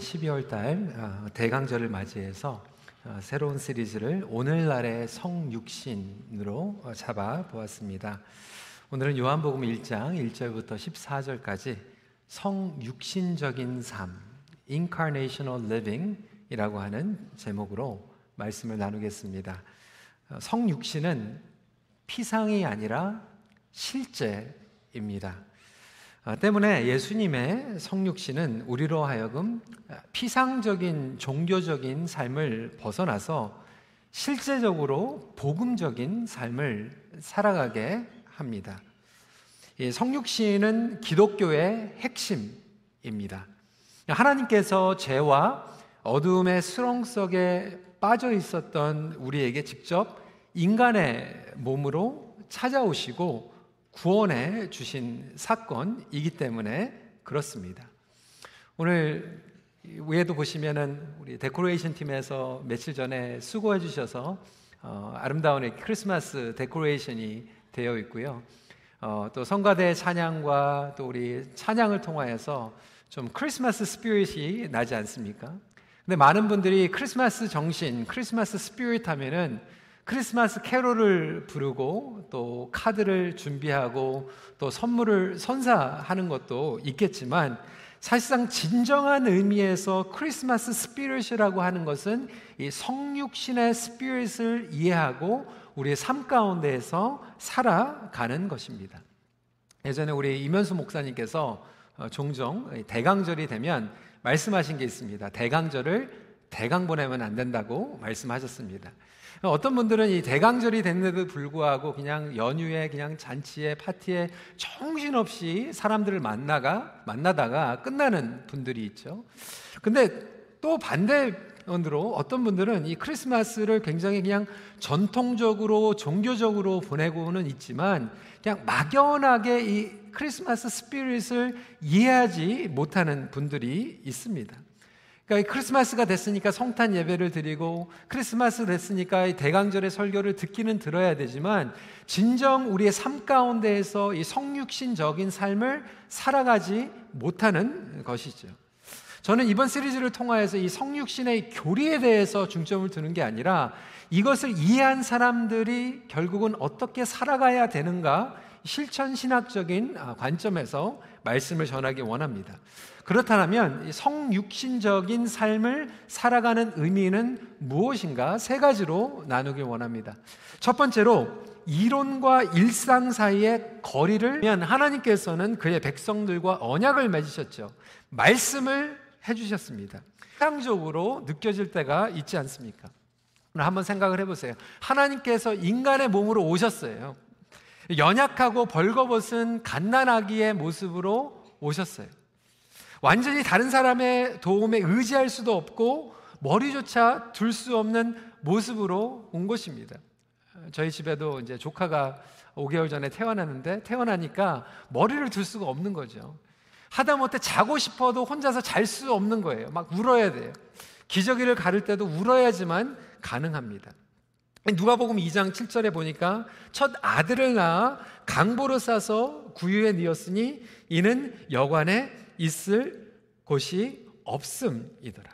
12월 달 어, 대강절을 맞이해서 어, 새로운 시리즈를 오늘날의 성육신으로 어, 잡아 보았습니다. 오늘은 요한복음 1장 1절부터 14절까지 성육신적인 삶, incarnational living이라고 하는 제목으로 말씀을 나누겠습니다. 성육신은 피상이 아니라 실제입니다. 아, 때문에 예수님의 성육신은 우리로 하여금 피상적인 종교적인 삶을 벗어나서 실제적으로 복음적인 삶을 살아가게 합니다. 성육신은 기독교의 핵심입니다. 하나님께서 죄와 어둠의 수렁 속에 빠져 있었던 우리에게 직접 인간의 몸으로 찾아오시고 구원해 주신 사건이기 때문에 그렇습니다. 오늘 위에도 보시면은 우리 decoration 팀에서 며칠 전에 수고해 주셔서 어, 아름다운 크리스마스 decoration이 되어 있고요. 어, 또 성가대 찬양과 또 우리 찬양을 통하여서 좀 크리스마스 spirit이 나지 않습니까? 근데 많은 분들이 크리스마스 정신, 크리스마스 spirit 하면은 크리스마스 캐롤을 부르고 또 카드를 준비하고 또 선물을 선사하는 것도 있겠지만 사실상 진정한 의미에서 크리스마스 스피릿이라고 하는 것은 이 성육신의 스피릿을 이해하고 우리의 삶 가운데에서 살아가는 것입니다. 예전에 우리 이면수 목사님께서 어, 종종 대강절이 되면 말씀하신 게 있습니다. 대강절을 대강 보내면 안 된다고 말씀하셨습니다. 어떤 분들은 이 대강절이 됐는데도 불구하고 그냥 연휴에 그냥 잔치에 파티에 정신없이 사람들을 만나가 만나다가 끝나는 분들이 있죠. 근데 또 반대으로 어떤 분들은 이 크리스마스를 굉장히 그냥 전통적으로 종교적으로 보내고는 있지만 그냥 막연하게 이 크리스마스 스피릿을 이해하지 못하는 분들이 있습니다. 그러니까 크리스마스가 됐으니까 성탄 예배를 드리고 크리스마스 됐으니까 대강절의 설교를 듣기는 들어야 되지만 진정 우리의 삶 가운데에서 이 성육신적인 삶을 살아가지 못하는 것이죠. 저는 이번 시리즈를 통하여서 이 성육신의 교리에 대해서 중점을 두는 게 아니라 이것을 이해한 사람들이 결국은 어떻게 살아가야 되는가 실천 신학적인 관점에서 말씀을 전하기 원합니다. 그렇다면 성육신적인 삶을 살아가는 의미는 무엇인가 세 가지로 나누길 원합니다. 첫 번째로 이론과 일상 사이의 거리를 위한 하나님께서는 그의 백성들과 언약을 맺으셨죠. 말씀을 해주셨습니다. 상적으로 느껴질 때가 있지 않습니까? 한번 생각을 해보세요. 하나님께서 인간의 몸으로 오셨어요. 연약하고 벌거벗은 갓난아기의 모습으로 오셨어요. 완전히 다른 사람의 도움에 의지할 수도 없고 머리조차 둘 수 없는 모습으로 온 것입니다. 저희 집에도 이제 조카가 5개월 전에 태어났는데 태어나니까 머리를 둘 수가 없는 거죠. 하다못해 자고 싶어도 혼자서 잘 수 없는 거예요. 막 울어야 돼요. 기저귀를 가를 때도 울어야지만 가능합니다. 누가복음 2장 7절에 보니까 첫 아들을 낳아 강보로 싸서 구유에 뉘었으니 이는 여관에 있을 곳이 없음이더라.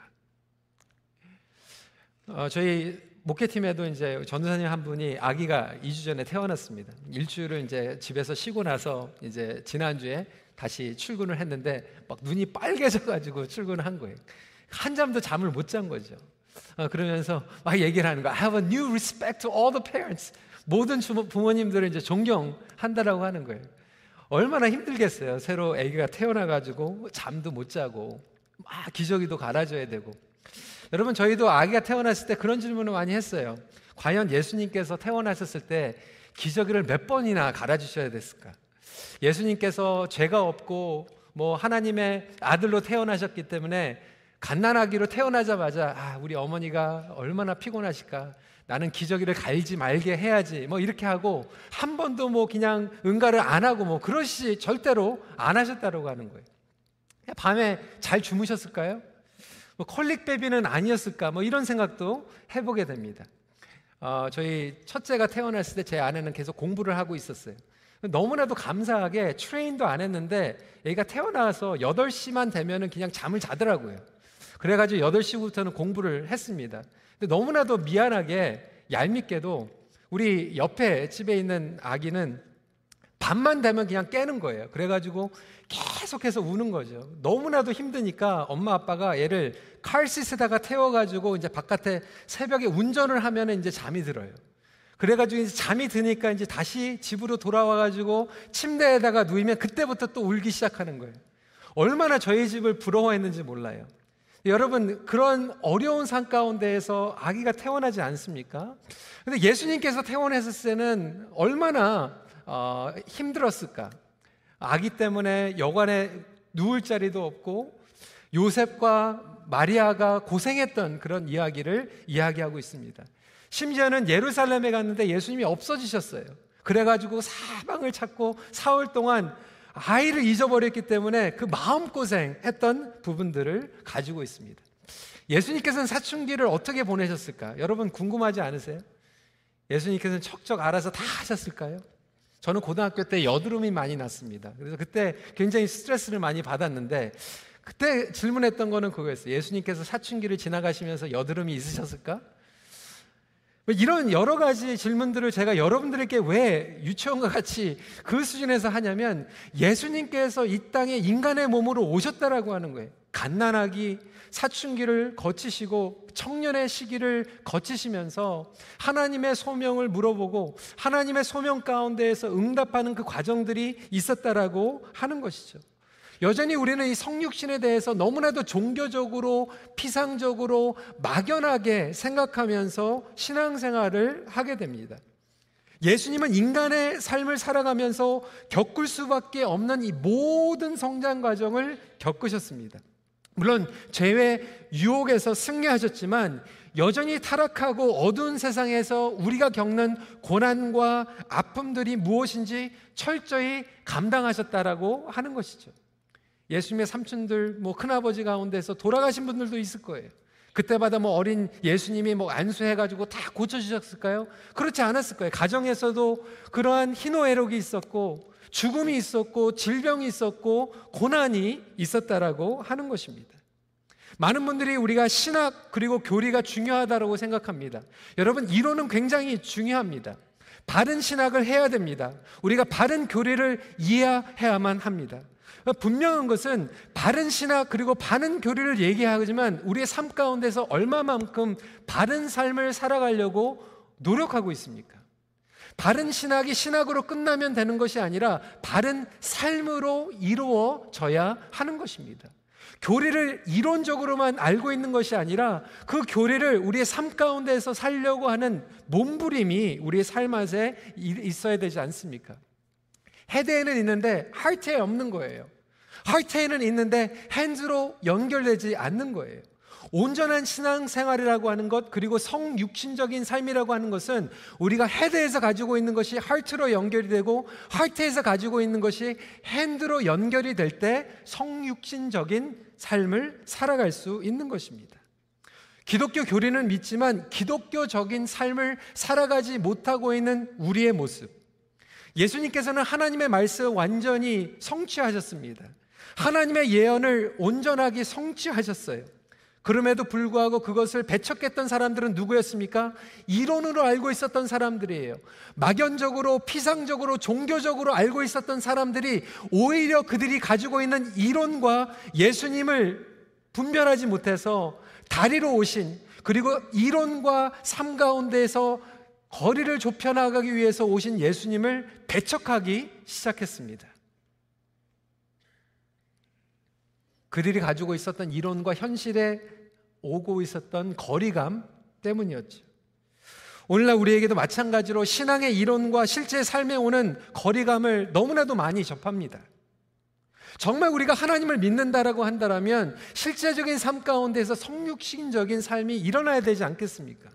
어, 저희 목회팀에도 이제 전도사님 한 분이 아기가 2주 전에 태어났습니다. 일주일을 이제 집에서 쉬고 나서 이제 지난주에 다시 출근을 했는데 막 눈이 빨개져 가지고 출근을 한 거예요. 한잠도 잠을 못 잔 거죠. 어, 그러면서 막 얘기를 하는 거야. I have a new respect to all the parents. 모든 부모님들을 이제 존경한다라고 하는 거예요. 얼마나 힘들겠어요. 새로 아기가 태어나가지고 잠도 못 자고 막 기저귀도 갈아줘야 되고. 여러분 저희도 아기가 태어났을 때 그런 질문을 많이 했어요. 과연 예수님께서 태어나셨을 때 기저귀를 몇 번이나 갈아주셔야 됐을까? 예수님께서 죄가 없고 뭐 하나님의 아들로 태어나셨기 때문에 갓난아기로 태어나자마자 아, 우리 어머니가 얼마나 피곤하실까? 나는 기저귀를 갈지 말게 해야지. 뭐 이렇게 하고 한 번도 뭐 그냥 응가를 안 하고 뭐 그러시 절대로 안 하셨다고 하는 거예요. 밤에 잘 주무셨을까요? 뭐 콜릭베비는 아니었을까? 뭐 이런 생각도 해보게 됩니다. 어, 저희 첫째가 태어났을 때 제 아내는 계속 공부를 하고 있었어요. 너무나도 감사하게 트레인도 안 했는데 애가 태어나서 8시만 되면은 그냥 잠을 자더라고요. 그래가지고 8시부터는 공부를 했습니다. 근데 너무나도 미안하게 얄밉게도 우리 옆에 집에 있는 아기는 밤만 되면 그냥 깨는 거예요. 그래가지고 계속해서 우는 거죠. 너무나도 힘드니까 엄마 아빠가 얘를 칼시스에다가 태워가지고 이제 바깥에 새벽에 운전을 하면 이제 잠이 들어요. 그래가지고 이제 잠이 드니까 이제 다시 집으로 돌아와가지고 침대에다가 누이면 그때부터 또 울기 시작하는 거예요. 얼마나 저희 집을 부러워했는지 몰라요. 여러분, 그런 어려운 산 가운데에서 아기가 태어나지 않습니까? 근데 예수님께서 태어났을 때는 얼마나 어, 힘들었을까? 아기 때문에 여관에 누울 자리도 없고 요셉과 마리아가 고생했던 그런 이야기를 이야기하고 있습니다. 심지어는 예루살렘에 갔는데 예수님이 없어지셨어요. 그래가지고 사방을 찾고 사흘 동안 아이를 잊어버렸기 때문에 그 마음고생 했던 부분들을 가지고 있습니다. 예수님께서는 사춘기를 어떻게 보내셨을까? 여러분 궁금하지 않으세요? 예수님께서는 척척 알아서 다 하셨을까요? 저는 고등학교 때 여드름이 많이 났습니다. 그래서 그때 굉장히 스트레스를 많이 받았는데 그때 질문했던 거는 그거였어요. 예수님께서 사춘기를 지나가시면서 여드름이 있으셨을까? 뭐 이런 여러 가지 질문들을 제가 여러분들에게 왜 유치원과 같이 그 수준에서 하냐면 예수님께서 이 땅에 인간의 몸으로 오셨다라고 하는 거예요. 갓난아기 사춘기를 거치시고 청년의 시기를 거치시면서 하나님의 소명을 물어보고 하나님의 소명 가운데에서 응답하는 그 과정들이 있었다라고 하는 것이죠. 여전히 우리는 이 성육신에 대해서 너무나도 종교적으로 피상적으로 막연하게 생각하면서 신앙생활을 하게 됩니다. 예수님은 인간의 삶을 살아가면서 겪을 수밖에 없는 이 모든 성장 과정을 겪으셨습니다. 물론 죄의 유혹에서 승리하셨지만 여전히 타락하고 어두운 세상에서 우리가 겪는 고난과 아픔들이 무엇인지 철저히 감당하셨다라고 하는 것이죠. 예수님의 삼촌들, 뭐 큰아버지 가운데서 돌아가신 분들도 있을 거예요. 그때마다 뭐 어린 예수님이 뭐 안수해가지고 다 고쳐주셨을까요? 그렇지 않았을 거예요. 가정에서도 그러한 희노애락이 있었고, 죽음이 있었고, 질병이 있었고, 고난이 있었다라고 하는 것입니다. 많은 분들이 우리가 신학 그리고 교리가 중요하다고 생각합니다. 여러분, 이론은 굉장히 중요합니다. 바른 신학을 해야 됩니다. 우리가 바른 교리를 이해해야만 합니다. 분명한 것은 바른 신학 그리고 바른 교리를 얘기하지만 우리의 삶 가운데서 얼마만큼 바른 삶을 살아가려고 노력하고 있습니까? 바른 신학이 신학으로 끝나면 되는 것이 아니라 바른 삶으로 이루어져야 하는 것입니다. 교리를 이론적으로만 알고 있는 것이 아니라 그 교리를 우리의 삶 가운데서 살려고 하는 몸부림이 우리의 삶에 있어야 되지 않습니까? 헤드에는 있는데 하트에 없는 거예요. 하트에는 있는데 핸즈로 연결되지 않는 거예요. 온전한 신앙생활이라고 하는 것 그리고 성육신적인 삶이라고 하는 것은 우리가 헤드에서 가지고 있는 것이 하트로 연결이 되고 하트에서 가지고 있는 것이 핸드로 연결이 될 때 성육신적인 삶을 살아갈 수 있는 것입니다. 기독교 교리는 믿지만 기독교적인 삶을 살아가지 못하고 있는 우리의 모습. 예수님께서는 하나님의 말씀 완전히 성취하셨습니다. 하나님의 예언을 온전하게 성취하셨어요. 그럼에도 불구하고 그것을 배척했던 사람들은 누구였습니까? 이론으로 알고 있었던 사람들이에요. 막연적으로, 피상적으로, 종교적으로 알고 있었던 사람들이 오히려 그들이 가지고 있는 이론과 예수님을 분별하지 못해서 다리로 오신 그리고 이론과 삶 가운데에서 거리를 좁혀나가기 위해서 오신 예수님을 배척하기 시작했습니다. 그들이 가지고 있었던 이론과 현실에 오고 있었던 거리감 때문이었죠. 오늘날 우리에게도 마찬가지로 신앙의 이론과 실제 삶에 오는 거리감을 너무나도 많이 접합니다. 정말 우리가 하나님을 믿는다라고 한다면 실제적인 삶 가운데서 성육신적인 삶이 일어나야 되지 않겠습니까?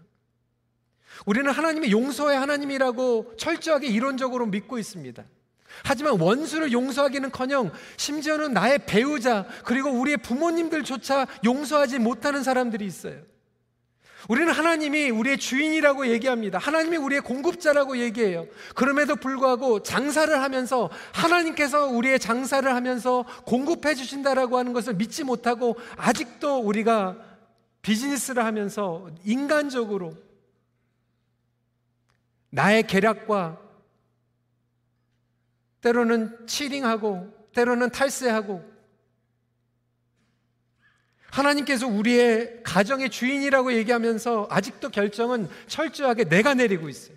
우리는 하나님의 용서의 하나님이라고 철저하게 이론적으로 믿고 있습니다. 하지만 원수를 용서하기는커녕 심지어는 나의 배우자 그리고 우리의 부모님들조차 용서하지 못하는 사람들이 있어요. 우리는 하나님이 우리의 주인이라고 얘기합니다. 하나님이 우리의 공급자라고 얘기해요. 그럼에도 불구하고 장사를 하면서 하나님께서 우리의 장사를 하면서 공급해 주신다라고 하는 것을 믿지 못하고 아직도 우리가 비즈니스를 하면서 인간적으로 나의 계략과 때로는 치링하고 때로는 탈세하고 하나님께서 우리의 가정의 주인이라고 얘기하면서 아직도 결정은 철저하게 내가 내리고 있어요.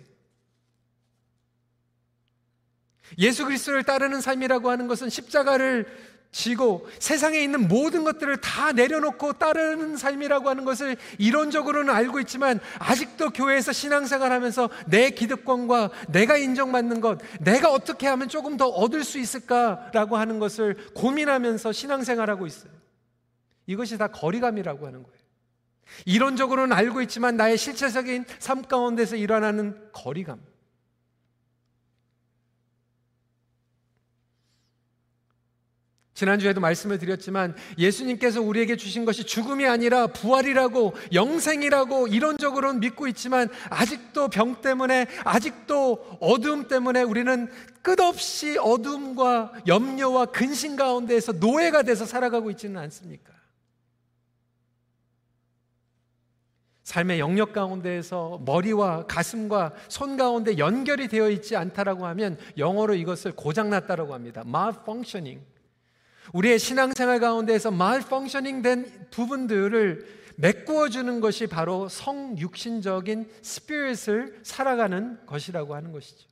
예수 그리스도를 따르는 삶이라고 하는 것은 십자가를 지고 세상에 있는 모든 것들을 다 내려놓고 따르는 삶이라고 하는 것을 이론적으로는 알고 있지만 아직도 교회에서 신앙생활 하면서 내 기득권과 내가 인정받는 것, 내가 어떻게 하면 조금 더 얻을 수 있을까라고 하는 것을 고민하면서 신앙생활하고 있어요. 이것이 다 거리감이라고 하는 거예요. 이론적으로는 알고 있지만 나의 실체적인 삶 가운데서 일어나는 거리감. 지난주에도 말씀을 드렸지만 예수님께서 우리에게 주신 것이 죽음이 아니라 부활이라고 영생이라고 이론적으로는 믿고 있지만 아직도 병 때문에 아직도 어둠 때문에 우리는 끝없이 어둠과 염려와 근심 가운데에서 노예가 돼서 살아가고 있지는 않습니까? 삶의 영역 가운데에서 머리와 가슴과 손 가운데 연결이 되어 있지 않다라고 하면 영어로 이것을 고장났다라고 합니다. malfunctioning. 우리의 신앙생활 가운데에서 malfunctioning 된 부분들을 메꾸어 주는 것이 바로 성육신적인 스피릿을 살아가는 것이라고 하는 것이죠.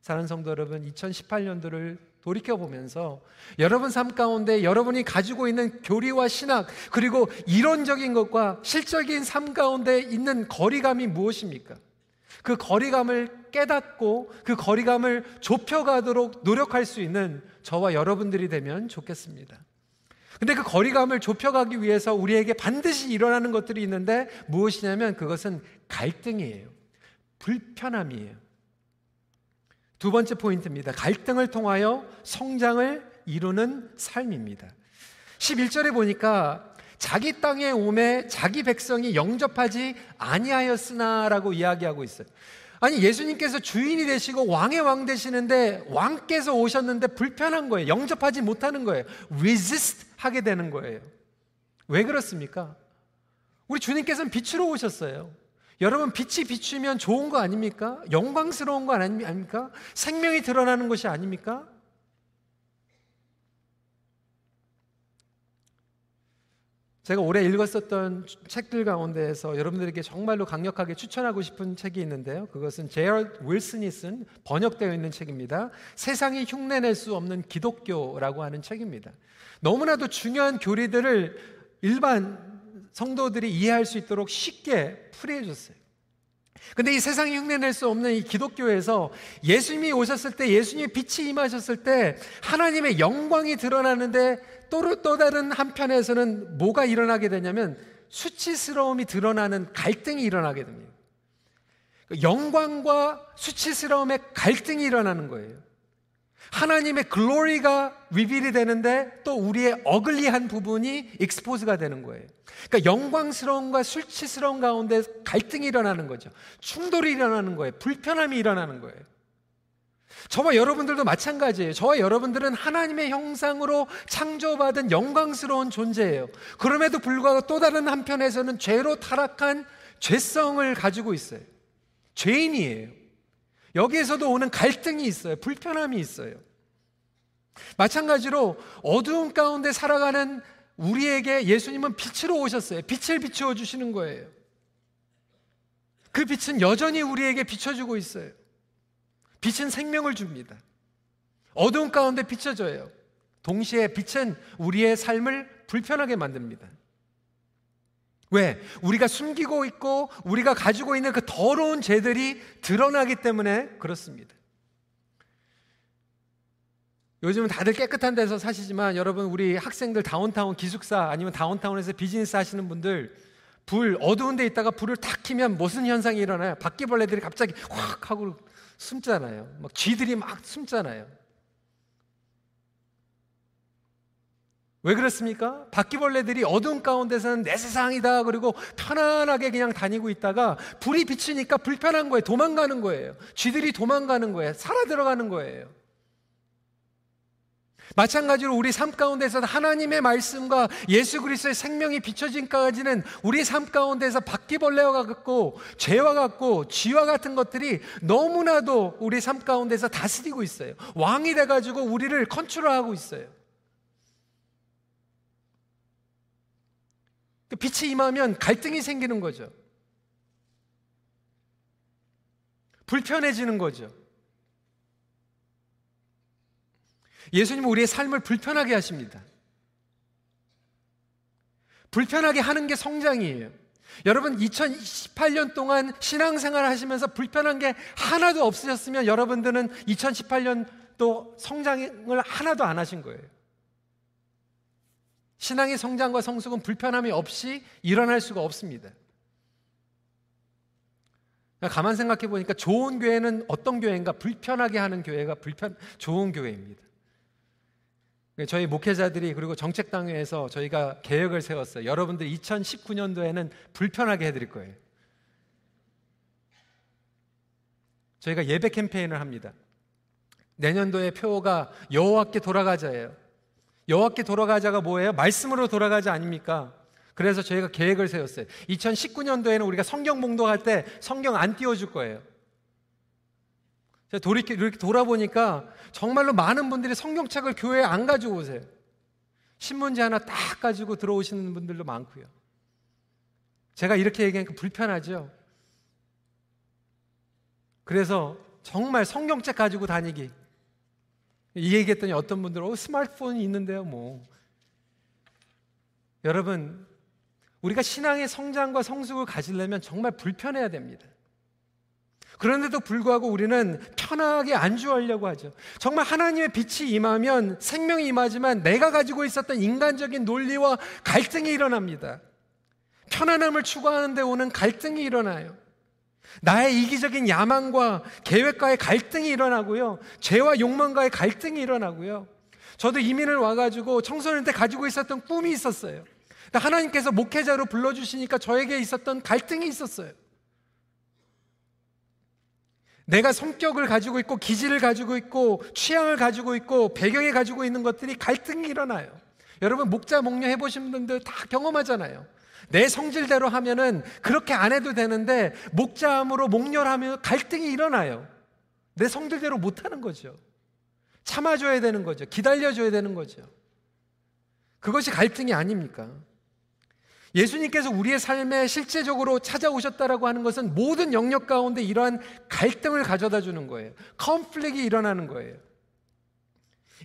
사랑하는 성도 여러분, 2018년도를 돌이켜 보면서 여러분 삶 가운데 여러분이 가지고 있는 교리와 신학 그리고 이론적인 것과 실적인 삶 가운데 있는 거리감이 무엇입니까? 그 거리감을 깨닫고 그 거리감을 좁혀가도록 노력할 수 있는 저와 여러분들이 되면 좋겠습니다. 근데 그 거리감을 좁혀가기 위해서 우리에게 반드시 일어나는 것들이 있는데 무엇이냐면 그것은 갈등이에요. 불편함이에요. 두 번째 포인트입니다. 갈등을 통하여 성장을 이루는 삶입니다. 11절에 보니까 자기 땅에 오매 자기 백성이 영접하지 아니하였으나라고 이야기하고 있어요. 아니 예수님께서 주인이 되시고 왕의 왕 되시는데 왕께서 오셨는데 불편한 거예요. 영접하지 못하는 거예요. resist 하게 되는 거예요. 왜 그렇습니까? 우리 주님께서는 빛으로 오셨어요. 여러분 빛이 비추면 좋은 거 아닙니까? 영광스러운 거 아닙니까? 생명이 드러나는 것이 아닙니까? 제가 올해 읽었었던 책들 가운데에서 여러분들에게 정말로 강력하게 추천하고 싶은 책이 있는데요. 그것은 제럴 윌슨이 쓴 번역되어 있는 책입니다. 세상이 흉내낼 수 없는 기독교라고 하는 책입니다. 너무나도 중요한 교리들을 일반 성도들이 이해할 수 있도록 쉽게 풀이해 줬어요. 근데 이 세상이 흉내낼 수 없는 이 기독교에서 예수님이 오셨을 때 예수님의 빛이 임하셨을 때 하나님의 영광이 드러나는데 또, 또 다른 한편에서는 뭐가 일어나게 되냐면 수치스러움이 드러나는 갈등이 일어나게 됩니다. 그 영광과 수치스러움의 갈등이 일어나는 거예요. 하나님의 글로리가 리빌이 되는데 또 우리의 어글리한 부분이 익스포즈가 되는 거예요. 그러니까 영광스러움과 수치스러움 가운데 갈등이 일어나는 거죠. 충돌이 일어나는 거예요. 불편함이 일어나는 거예요. 저와 여러분들도 마찬가지예요. 저와 여러분들은 하나님의 형상으로 창조받은 영광스러운 존재예요. 그럼에도 불구하고 또 다른 한편에서는 죄로 타락한 죄성을 가지고 있어요. 죄인이에요. 여기에서도 오는 갈등이 있어요. 불편함이 있어요. 마찬가지로 어두운 가운데 살아가는 우리에게 예수님은 빛으로 오셨어요. 빛을 비추어 주시는 거예요. 그 빛은 여전히 우리에게 비춰주고 있어요. 빛은 생명을 줍니다. 어두운 가운데 비춰져요. 동시에 빛은 우리의 삶을 불편하게 만듭니다. 왜? 우리가 숨기고 있고 우리가 가지고 있는 그 더러운 죄들이 드러나기 때문에 그렇습니다. 요즘은 다들 깨끗한 데서 사시지만 여러분 우리 학생들 다운타운 기숙사 아니면 다운타운에서 비즈니스 하시는 분들 불 어두운 데 있다가 불을 탁 키면 무슨 현상이 일어나요? 바퀴벌레들이 갑자기 확 하고 숨잖아요. 막 쥐들이 막 숨잖아요. 왜 그렇습니까? 바퀴벌레들이 어두운 가운데서는 내 세상이다 그리고 편안하게 그냥 다니고 있다가 불이 비치니까 불편한 거예요. 도망가는 거예요. 쥐들이 도망가는 거예요. 살아 들어가는 거예요. 마찬가지로 우리 삶 가운데서 하나님의 말씀과 예수 그리스도의 생명이 비춰진까지는 우리 삶 가운데서 바퀴벌레와 같고 죄와 같고 쥐와 같은 것들이 너무나도 우리 삶 가운데서 다스리고 있어요. 왕이 돼 가지고 우리를 컨트롤하고 있어요. 그 빛이 임하면 갈등이 생기는 거죠. 불편해지는 거죠. 예수님은 우리의 삶을 불편하게 하십니다. 불편하게 하는 게 성장이에요. 여러분 2018년 동안 신앙생활 하시면서 불편한 게 하나도 없으셨으면 여러분들은 2018년도 성장을 하나도 안 하신 거예요. 신앙의 성장과 성숙은 불편함이 없이 일어날 수가 없습니다. 가만 생각해 보니까 좋은 교회는 어떤 교회인가? 불편하게 하는 교회가 불편, 좋은 교회입니다. 저희 목회자들이 그리고 정책당회에서 저희가 계획을 세웠어요. 여러분들 2019년도에는 불편하게 해드릴 거예요. 저희가 예배 캠페인을 합니다. 내년도의 표가 여호와께 돌아가자예요. 여호와께 돌아가자가 뭐예요? 말씀으로 돌아가자 아닙니까? 그래서 저희가 계획을 세웠어요. 2019년도에는 우리가 성경 봉독할 때 성경 안 띄워줄 거예요. 제가 돌이켜, 이렇게 돌아보니까 정말로 많은 분들이 성경책을 교회에 안 가지고 오세요. 신문지 하나 딱 가지고 들어오시는 분들도 많고요. 제가 이렇게 얘기하니까 불편하죠? 그래서 정말 성경책 가지고 다니기. 이 얘기했더니 어떤 분들은 어, 스마트폰이 있는데요, 뭐. 여러분, 우리가 신앙의 성장과 성숙을 가지려면 정말 불편해야 됩니다. 그런데도 불구하고 우리는 편하게 안주하려고 하죠. 정말 하나님의 빛이 임하면 생명이 임하지만 내가 가지고 있었던 인간적인 논리와 갈등이 일어납니다. 편안함을 추구하는데 오는 갈등이 일어나요. 나의 이기적인 야망과 계획과의 갈등이 일어나고요. 죄와 욕망과의 갈등이 일어나고요. 저도 이민을 와가지고 청소년 때 가지고 있었던 꿈이 있었어요. 하나님께서 목회자로 불러주시니까 저에게 있었던 갈등이 있었어요. 내가 성격을 가지고 있고 기질을 가지고 있고 취향을 가지고 있고 배경에 가지고 있는 것들이 갈등이 일어나요. 여러분 목자 목녀 해보신 분들 다 경험하잖아요. 내 성질대로 하면은 그렇게 안 해도 되는데 목자함으로 목렬하면 갈등이 일어나요. 내 성질대로 못 하는 거죠. 참아줘야 되는 거죠. 기다려줘야 되는 거죠. 그것이 갈등이 아닙니까? 예수님께서 우리의 삶에 실제적으로 찾아오셨다라고 하는 것은 모든 영역 가운데 이러한 갈등을 가져다 주는 거예요. 컨플릭이 일어나는 거예요.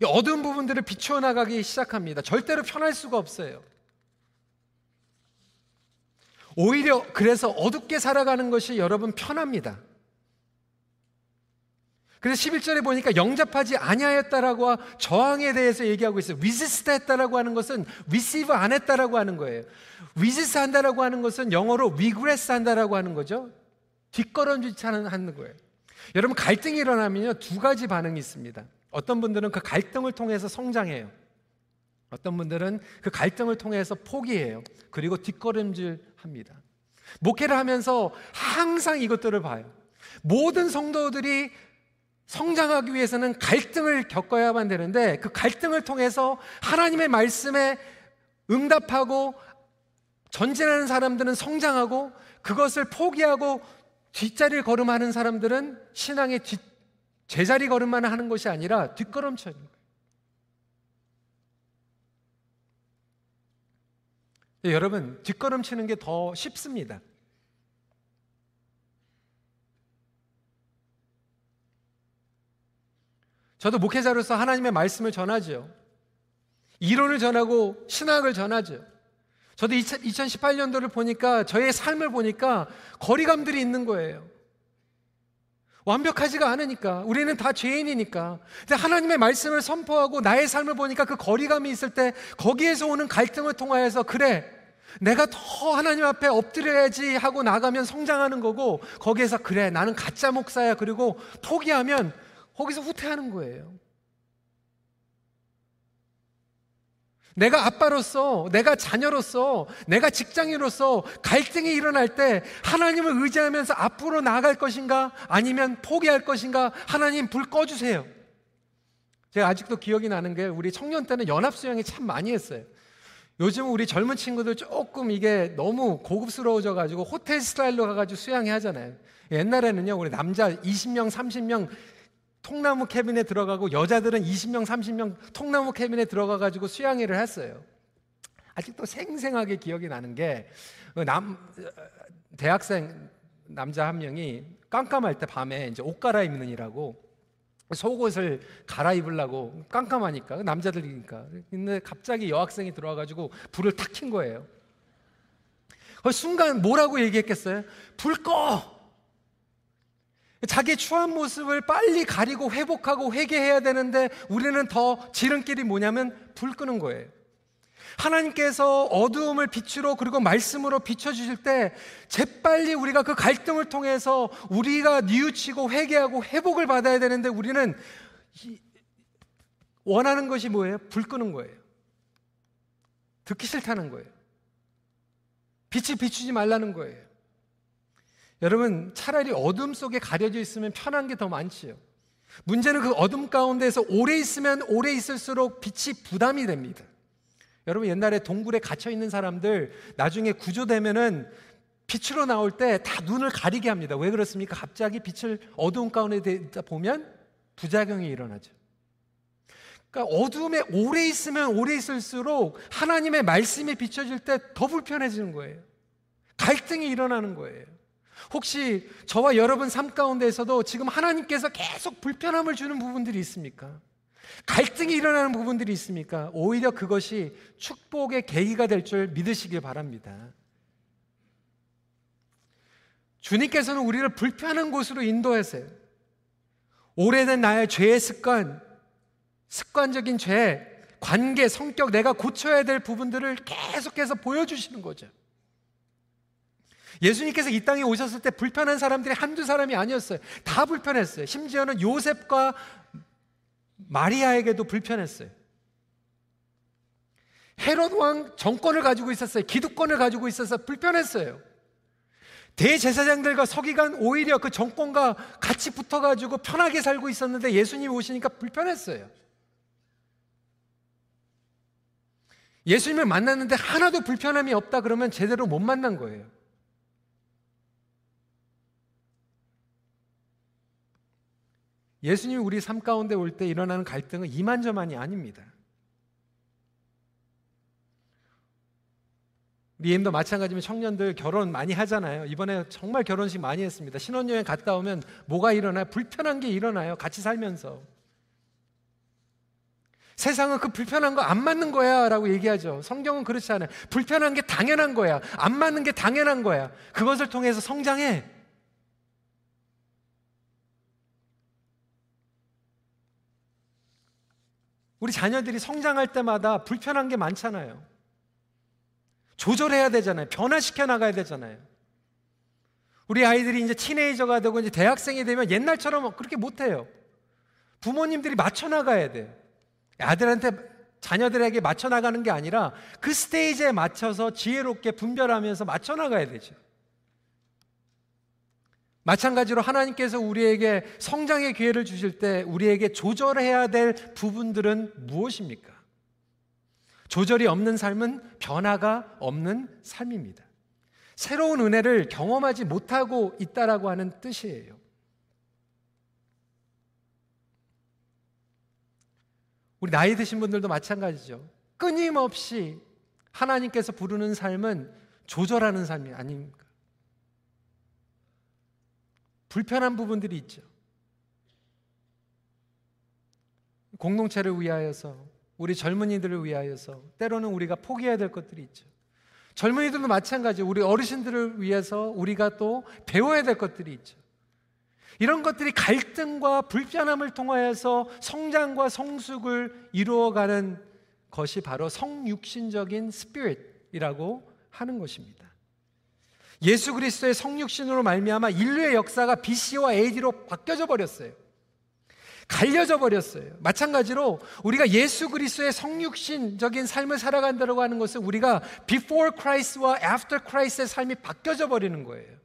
어두운 부분들을 비추어 나가기 시작합니다. 절대로 편할 수가 없어요. 오히려 그래서 어둡게 살아가는 것이 여러분 편합니다. 그래서 11절에 보니까 영접하지 아니하였다라고 저항에 대해서 얘기하고 있어요. resist 했다라고 하는 것은 receive 안 했다라고 하는 거예요. 위지스 한다라고 하는 것은 영어로 regress 한다라고 하는 거죠. 뒷걸음질 하는 거예요. 여러분 갈등이 일어나면요 두 가지 반응이 있습니다. 어떤 분들은 그 갈등을 통해서 성장해요. 어떤 분들은 그 갈등을 통해서 포기해요. 그리고 뒷걸음질 합니다. 목회를 하면서 항상 이것들을 봐요. 모든 성도들이 성장하기 위해서는 갈등을 겪어야만 되는데 그 갈등을 통해서 하나님의 말씀에 응답하고 전진하는 사람들은 성장하고 그것을 포기하고 뒷자리를 걸음하는 사람들은 신앙의 뒷, 제자리 걸음만 하는 것이 아니라 뒷걸음쳐는 거예요. 여러분, 뒷걸음치는 게 더 쉽습니다. 저도 목회자로서 하나님의 말씀을 전하죠. 이론을 전하고 신학을 전하죠. 저도 2018년도를 보니까 저의 삶을 보니까 거리감들이 있는 거예요. 완벽하지가 않으니까 우리는 다 죄인이니까 근데 하나님의 말씀을 선포하고 나의 삶을 보니까 그 거리감이 있을 때 거기에서 오는 갈등을 통하여서 그래 내가 더 하나님 앞에 엎드려야지 하고 나가면 성장하는 거고 거기에서 그래 나는 가짜 목사야 그리고 포기하면 거기서 후퇴하는 거예요. 내가 아빠로서, 내가 자녀로서, 내가 직장인으로서 갈등이 일어날 때 하나님을 의지하면서 앞으로 나아갈 것인가? 아니면 포기할 것인가? 하나님 불 꺼주세요. 제가 아직도 기억이 나는 게 우리 청년 때는 연합수영이 참 많이 했어요. 요즘 우리 젊은 친구들 조금 이게 너무 고급스러워져 가지고 호텔 스타일로 가가지고 수양회 하잖아요. 옛날에는요, 우리 남자 20명, 30명 통나무 캐빈에 들어가고 여자들은 20명, 30명 통나무 캐빈에 들어가 가지고 수양회를 했어요. 아직도 생생하게 기억이 나는 게 남 대학생 남자 한 명이 깜깜할 때 밤에 이제 옷 갈아입느니라고 속옷을 갈아입으려고 깜깜하니까 남자들이니까 근데 갑자기 여학생이 들어와 가지고 불을 탁 킨 거예요. 그 순간 뭐라고 얘기했겠어요? 불 꺼! 자기 추한 모습을 빨리 가리고 회복하고 회개해야 되는데 우리는 더 지름길이 뭐냐면 불 끄는 거예요. 하나님께서 어두움을 빛으로 그리고 말씀으로 비춰주실 때 재빨리 우리가 그 갈등을 통해서 우리가 뉘우치고 회개하고 회복을 받아야 되는데 우리는 원하는 것이 뭐예요? 불 끄는 거예요. 듣기 싫다는 거예요. 빛을 비추지 말라는 거예요. 여러분, 차라리 어둠 속에 가려져 있으면 편한 게 더 많지요. 문제는 그 어둠 가운데에서 오래 있으면 오래 있을수록 빛이 부담이 됩니다. 여러분, 옛날에 동굴에 갇혀 있는 사람들 나중에 구조되면은 빛으로 나올 때 다 눈을 가리게 합니다. 왜 그렇습니까? 갑자기 빛을 어두운 가운데 보면 부작용이 일어나죠. 그러니까 어둠에 오래 있으면 오래 있을수록 하나님의 말씀이 비춰질 때 더 불편해지는 거예요. 갈등이 일어나는 거예요. 혹시 저와 여러분 삶 가운데에서도 지금 하나님께서 계속 불편함을 주는 부분들이 있습니까? 갈등이 일어나는 부분들이 있습니까? 오히려 그것이 축복의 계기가 될 줄 믿으시길 바랍니다. 주님께서는 우리를 불편한 곳으로 인도하세요. 오래된 나의 죄의 습관, 습관적인 죄, 관계, 성격, 내가 고쳐야 될 부분들을 계속해서 보여주시는 거죠. 예수님께서 이 땅에 오셨을 때 불편한 사람들이 한두 사람이 아니었어요. 다 불편했어요. 심지어는 요셉과 마리아에게도 불편했어요. 헤롯 왕 정권을 가지고 있었어요. 기득권을 가지고 있어서 불편했어요. 대제사장들과 서기관 오히려 그 정권과 같이 붙어가지고 편하게 살고 있었는데 예수님 오시니까 불편했어요. 예수님을 만났는데 하나도 불편함이 없다 그러면 제대로 못 만난 거예요. 예수님이 우리 삶 가운데 올 때 일어나는 갈등은 이만저만이 아닙니다. 리엠도 마찬가지면 청년들 결혼 많이 하잖아요. 이번에 정말 결혼식 많이 했습니다. 신혼여행 갔다 오면 뭐가 일어나요? 불편한 게 일어나요. 같이 살면서. 세상은 그 불편한 거 안 맞는 거야 라고 얘기하죠. 성경은 그렇지 않아요. 불편한 게 당연한 거야. 안 맞는 게 당연한 거야. 그것을 통해서 성장해. 우리 자녀들이 성장할 때마다 불편한 게 많잖아요. 조절해야 되잖아요. 변화시켜 나가야 되잖아요. 우리 아이들이 이제 티네이저가 되고 이제 대학생이 되면 옛날처럼 그렇게 못해요. 부모님들이 맞춰 나가야 돼요. 아들한테 자녀들에게 맞춰 나가는 게 아니라 그 스테이지에 맞춰서 지혜롭게 분별하면서 맞춰 나가야 되죠. 마찬가지로 하나님께서 우리에게 성장의 기회를 주실 때 우리에게 조절해야 될 부분들은 무엇입니까? 조절이 없는 삶은 변화가 없는 삶입니다. 새로운 은혜를 경험하지 못하고 있다라고 하는 뜻이에요. 우리 나이 드신 분들도 마찬가지죠. 끊임없이 하나님께서 부르는 삶은 조절하는 삶이 아닙니까? 불편한 부분들이 있죠. 공동체를 위하여서, 우리 젊은이들을 위하여서, 때로는 우리가 포기해야 될 것들이 있죠. 젊은이들도 마찬가지, 우리 어르신들을 위해서 우리가 또 배워야 될 것들이 있죠. 이런 것들이 갈등과 불편함을 통하여서 성장과 성숙을 이루어가는 것이 바로 성육신적인 스피릿이라고 하는 것입니다. 예수 그리스도의 성육신으로 말미암아 인류의 역사가 BC와 AD로 바뀌어져 버렸어요. 갈려져 버렸어요. 마찬가지로 우리가 예수 그리스도의 성육신적인 삶을 살아간다고 하는 것은 우리가 before Christ와 after Christ의 삶이 바뀌어져 버리는 거예요.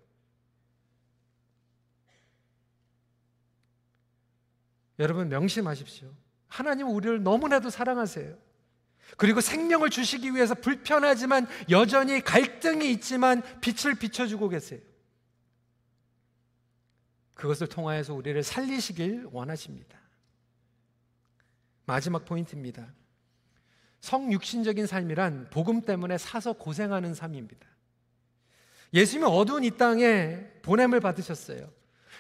여러분 명심하십시오. 하나님은 우리를 너무나도 사랑하세요. 그리고 생명을 주시기 위해서 불편하지만 여전히 갈등이 있지만 빛을 비춰주고 계세요. 그것을 통하여서 우리를 살리시길 원하십니다. 마지막 포인트입니다. 성육신적인 삶이란 복음 때문에 사서 고생하는 삶입니다. 예수님은 어두운 이 땅에 보냄을 받으셨어요.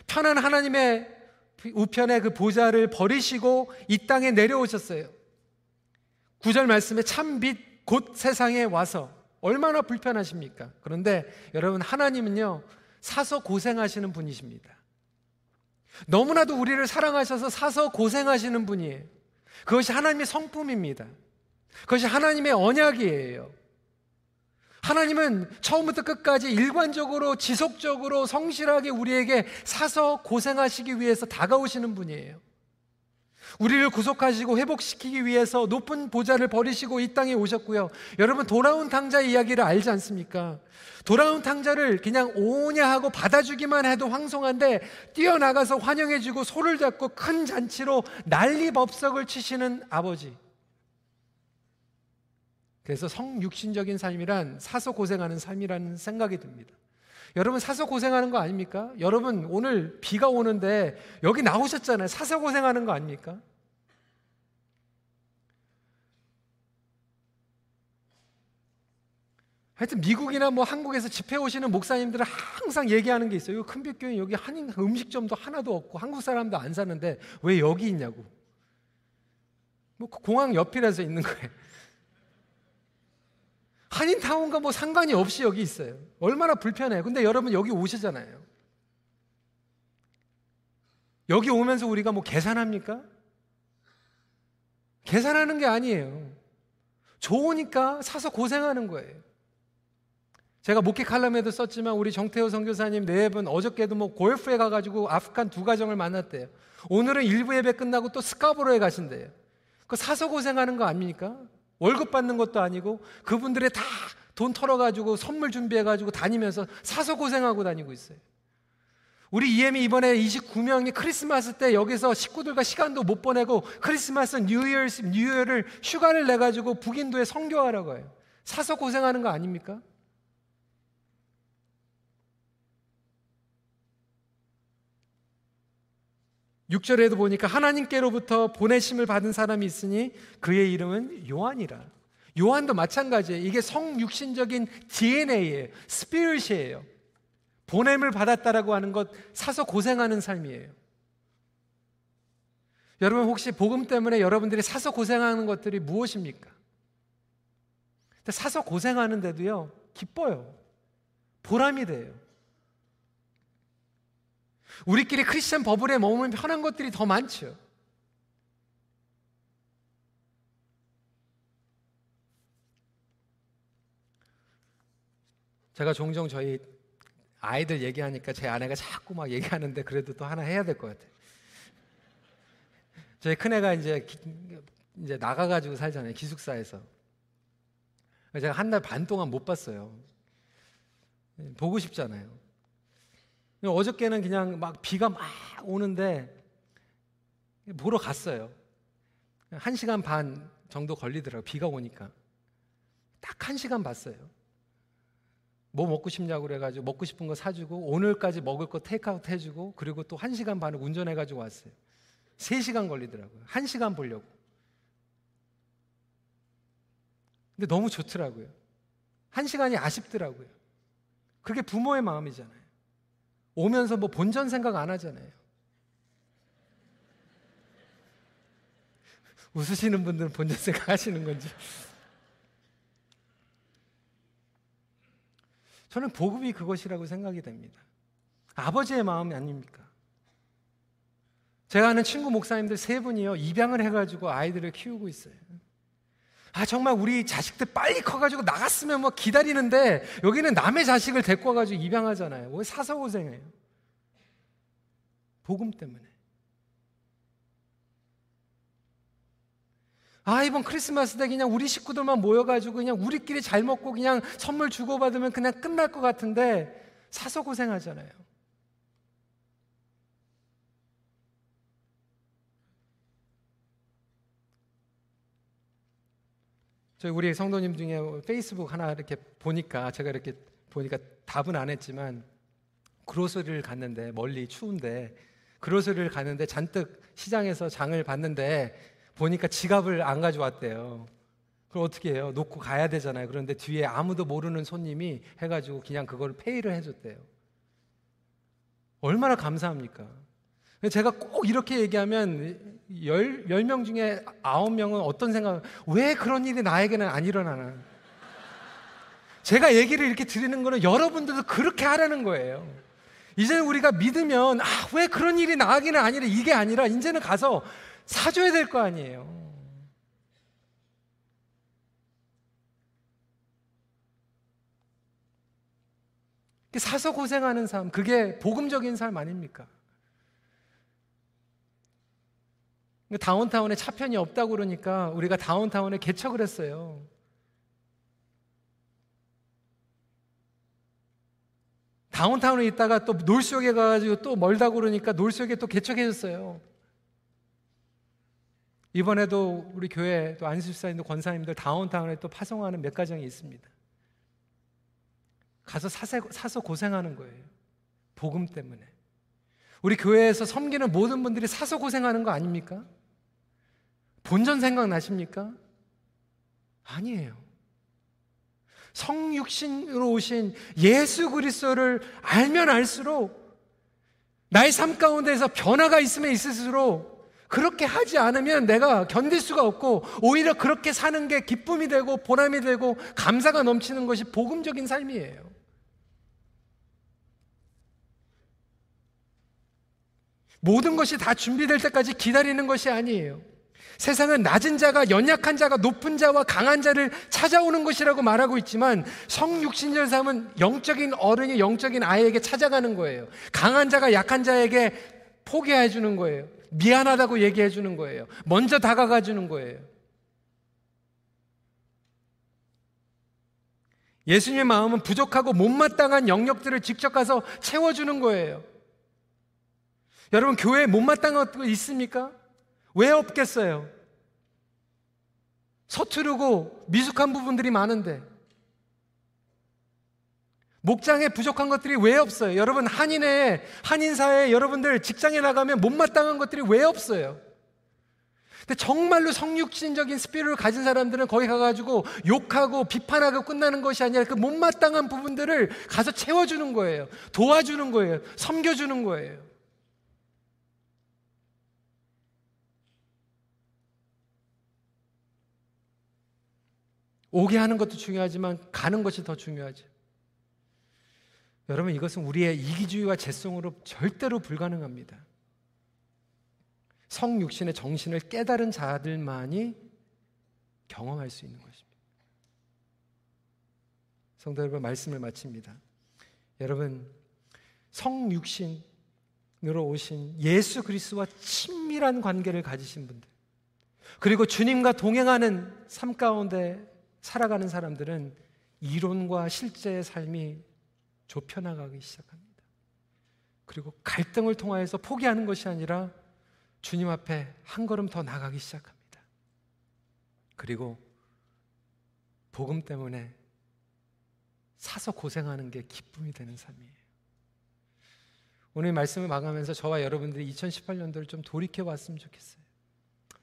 편한 하나님의 우편의 그 보좌를 버리시고 이 땅에 내려오셨어요. 구절 말씀에 참빛 곧 세상에 와서 얼마나 불편하십니까? 그런데 여러분 하나님은요 사서 고생하시는 분이십니다. 너무나도 우리를 사랑하셔서 사서 고생하시는 분이에요. 그것이 하나님의 성품입니다. 그것이 하나님의 언약이에요. 하나님은 처음부터 끝까지 일관적으로 지속적으로 성실하게 우리에게 사서 고생하시기 위해서 다가오시는 분이에요. 우리를 구속하시고 회복시키기 위해서 높은 보좌를 버리시고 이 땅에 오셨고요. 여러분 돌아온 탕자 이야기를 알지 않습니까? 돌아온 탕자를 그냥 오냐 하고 받아주기만 해도 황송한데 뛰어나가서 환영해주고 소를 잡고 큰 잔치로 난리 법석을 치시는 아버지. 그래서 성육신적인 삶이란 사서 고생하는 삶이라는 생각이 듭니다. 여러분 사서 고생하는 거 아닙니까? 여러분 오늘 비가 오는데 여기 나오셨잖아요. 사서 고생하는 거 아닙니까? 하여튼 미국이나 뭐 한국에서 집회 오시는 목사님들은 항상 얘기하는 게 있어요. 큰빛교회 여기 한인 음식점도 하나도 없고 한국 사람도 안 사는데 왜 여기 있냐고. 뭐 공항 옆이라서 있는 거예요. 한인타운과 뭐 상관이 없이 여기 있어요. 얼마나 불편해요. 근데 여러분 여기 오시잖아요. 여기 오면서 우리가 뭐 계산합니까? 계산하는 게 아니에요. 좋으니까 사서 고생하는 거예요. 제가 목회 칼럼에도 썼지만 우리 정태호 선교사님 내외분 어저께도 뭐 Guelph에 가가지고 아프간 두 가정을 만났대요. 오늘은 일부 예배 끝나고 또 스카보로에 가신대요. 그 사서 고생하는 거 아닙니까? 월급 받는 것도 아니고 그분들의 다 돈 털어가지고 선물 준비해가지고 다니면서 사서 고생하고 다니고 있어요. 우리 EM이 이번에 29명이 크리스마스 때 여기서 식구들과 시간도 못 보내고 크리스마스 뉴이어 뉴이어를 휴가를 내 가지고 북인도에 선교하러 가고 해요. 사서 고생하는 거 아닙니까? 6절에도 보니까 하나님께로부터 보내심을 받은 사람이 있으니 그의 이름은 요한이라. 요한도 마찬가지예요. 이게 성육신적인 DNA예요. 스피릿이에요. 보냄을 받았다라고 하는 것 사서 고생하는 삶이에요. 여러분 혹시 복음 때문에 여러분들이 사서 고생하는 것들이 무엇입니까? 사서 고생하는데도요, 기뻐요. 보람이 돼요. 우리끼리 크리스천 버블에 머무면 편한 것들이 더 많죠. 제가 종종 저희 아이들 얘기하니까 제 아내가 자꾸 막 얘기하는데 그래도 또 하나 해야 될 것 같아요. 저희 큰애가 이제 이제 나가가지고 살잖아요 기숙사에서. 제가 한 달 반 동안 못 봤어요. 보고 싶잖아요. 어저께는 그냥 막 비가 막 오는데 보러 갔어요. 한 시간 반 정도 걸리더라고요. 비가 오니까. 딱 한 시간 봤어요. 뭐 먹고 싶냐고 그래가지고 먹고 싶은 거 사주고 오늘까지 먹을 거 테이크아웃 해주고 그리고 또 한 시간 반을 운전해가지고 왔어요. 세 시간 걸리더라고요. 한 시간 보려고. 근데 너무 좋더라고요. 한 시간이 아쉽더라고요. 그게 부모의 마음이잖아요. 오면서 뭐 본전 생각 안 하잖아요. 웃으시는 분들은 본전 생각 하시는 건지. 저는 복음이 그것이라고 생각이 됩니다. 아버지의 마음이 아닙니까? 제가 아는 친구 목사님들 세 분이요, 입양을 해가지고 아이들을 키우고 있어요. 아, 정말 우리 자식들 빨리 커가지고 나갔으면 뭐 기다리는데 여기는 남의 자식을 데리고 와가지고 입양하잖아요. 뭐 왜 사서 고생해요? 복음 때문에. 아, 이번 크리스마스 때 그냥 우리 식구들만 모여가지고 그냥 우리끼리 잘 먹고 그냥 선물 주고받으면 그냥 끝날 것 같은데 사서 고생하잖아요. 저희 우리 성도님 중에 페이스북 하나 이렇게 보니까 제가 이렇게 보니까 답은 안 했지만 그로스리를 갔는데 멀리 추운데 그로스리를 갔는데 잔뜩 시장에서 장을 봤는데 보니까 지갑을 안 가져왔대요. 그럼 어떻게 해요? 놓고 가야 되잖아요. 그런데 뒤에 아무도 모르는 손님이 해가지고 그냥 그걸 페이를 해줬대요. 얼마나 감사합니까? 제가 꼭 이렇게 얘기하면 열, 열명 중에 아홉 명은 어떤 생각, 왜 그런 일이 나에게는 안 일어나나. 제가 얘기를 이렇게 드리는 거는 여러분들도 그렇게 하라는 거예요. 이제는 우리가 믿으면, 아, 왜 그런 일이 나에게는 아니라 이게 아니라 이제는 가서 사줘야 될 거 아니에요. 사서 고생하는 삶, 그게 복음적인 삶 아닙니까? 다운타운에 차편이 없다고 그러니까 우리가 다운타운에 개척을 했어요. 다운타운에 있다가 또 놀수역에 가가지고 또 멀다고 그러니까 놀수역에 또 개척해줬어요. 이번에도 우리 교회 또 안수사님들 권사님들 다운타운에 또 파송하는 몇 가정이 있습니다. 가서 사세, 사서 고생하는 거예요. 복음 때문에. 우리 교회에서 섬기는 모든 분들이 사서 고생하는 거 아닙니까? 본전 생각나십니까? 아니에요. 성육신으로 오신 예수 그리스도를 알면 알수록 나의 삶 가운데에서 변화가 있으면 있을수록 그렇게 하지 않으면 내가 견딜 수가 없고 오히려 그렇게 사는 게 기쁨이 되고 보람이 되고 감사가 넘치는 것이 복음적인 삶이에요. 모든 것이 다 준비될 때까지 기다리는 것이 아니에요. 세상은 낮은 자가 연약한 자가 높은 자와 강한 자를 찾아오는 것이라고 말하고 있지만 성육신절 삶은 영적인 어른이 영적인 아이에게 찾아가는 거예요. 강한 자가 약한 자에게 포기해 주는 거예요. 미안하다고 얘기해 주는 거예요. 먼저 다가가 주는 거예요. 예수님의 마음은 부족하고 못마땅한 영역들을 직접 가서 채워주는 거예요. 여러분, 교회에 못마땅한 거 있습니까? 왜 없겠어요? 서투르고 미숙한 부분들이 많은데 목장에 부족한 것들이 왜 없어요? 여러분 한인의 한인사회 여러분들 직장에 나가면 못마땅한 것들이 왜 없어요? 근데 정말로 성육신적인 스피릿을 가진 사람들은 거기 가가지고 욕하고 비판하고 끝나는 것이 아니라 그 못마땅한 부분들을 가서 채워주는 거예요. 도와주는 거예요. 섬겨주는 거예요. 오게 하는 것도 중요하지만 가는 것이 더 중요하죠. 여러분 이것은 우리의 이기주의와 재성으로 절대로 불가능합니다. 성육신의 정신을 깨달은 자들만이 경험할 수 있는 것입니다. 성도 여러분 말씀을 마칩니다. 여러분 성육신으로 오신 예수 그리스도와 친밀한 관계를 가지신 분들 그리고 주님과 동행하는 삶 가운데 살아가는 사람들은 이론과 실제의 삶이 좁혀나가기 시작합니다. 그리고 갈등을 통하여서 포기하는 것이 아니라 주님 앞에 한 걸음 더 나가기 시작합니다. 그리고 복음 때문에 사서 고생하는 게 기쁨이 되는 삶이에요. 오늘 말씀을 마감하면서 저와 여러분들이 2018년도를 좀 돌이켜 봤으면 좋겠어요.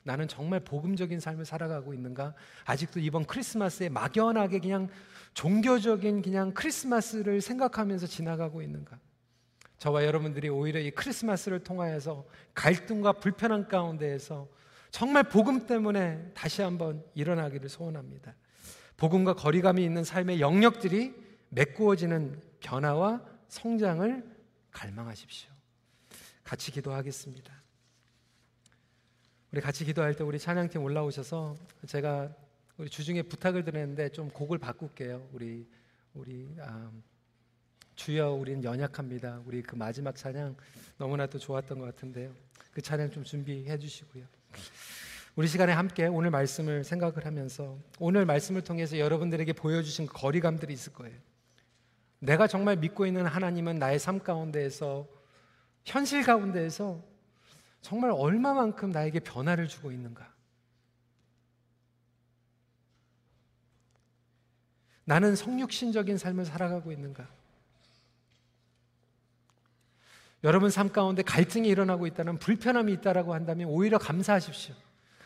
나는 정말 복음적인 삶을 살아가고 있는가? 아직도 이번 크리스마스에 막연하게 그냥 종교적인 그냥 크리스마스를 생각하면서 지나가고 있는가? 저와 여러분들이 오히려 이 크리스마스를 통하여서 갈등과 불편한 가운데에서 정말 복음 때문에 다시 한번 일어나기를 소원합니다. 복음과 거리감이 있는 삶의 영역들이 메꾸어지는 변화와 성장을 갈망하십시오. 같이 기도하겠습니다. 우리 같이 기도할 때 우리 찬양팀 올라오셔서 제가 우리 주중에 부탁을 드렸는데 좀 곡을 바꿀게요. 우리 우리 아, 주여 우리는 연약합니다. 우리 그 마지막 찬양 너무나도 좋았던 것 같은데요. 그 찬양 좀 준비해 주시고요. 우리 시간에 함께 오늘 말씀을 생각을 하면서 오늘 말씀을 통해서 여러분들에게 보여주신 거리감들이 있을 거예요. 내가 정말 믿고 있는 하나님은 나의 삶 가운데에서 현실 가운데에서 정말 얼마만큼 나에게 변화를 주고 있는가? 나는 성육신적인 삶을 살아가고 있는가? 여러분 삶 가운데 갈등이 일어나고 있다는 불편함이 있다라고 한다면 오히려 감사하십시오.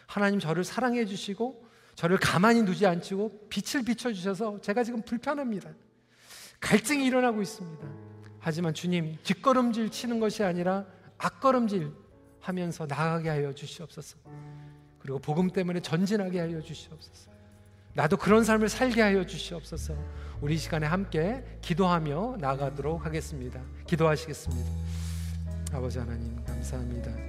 하나님 저를 사랑해 주시고 저를 가만히 두지 않고 빛을 비춰 주셔서 제가 지금 불편합니다. 갈등이 일어나고 있습니다. 하지만 주님 뒷걸음질 치는 것이 아니라 앞걸음질 하면서 나아가게 하여 주시옵소서. 그리고 복음 때문에 전진하게 하여 주시옵소서. 나도 그런 삶을 살게 하여 주시옵소서. 우리 시간에 함께 기도하며 나가도록 하겠습니다. 기도하시겠습니다. 아버지 하나님 감사합니다.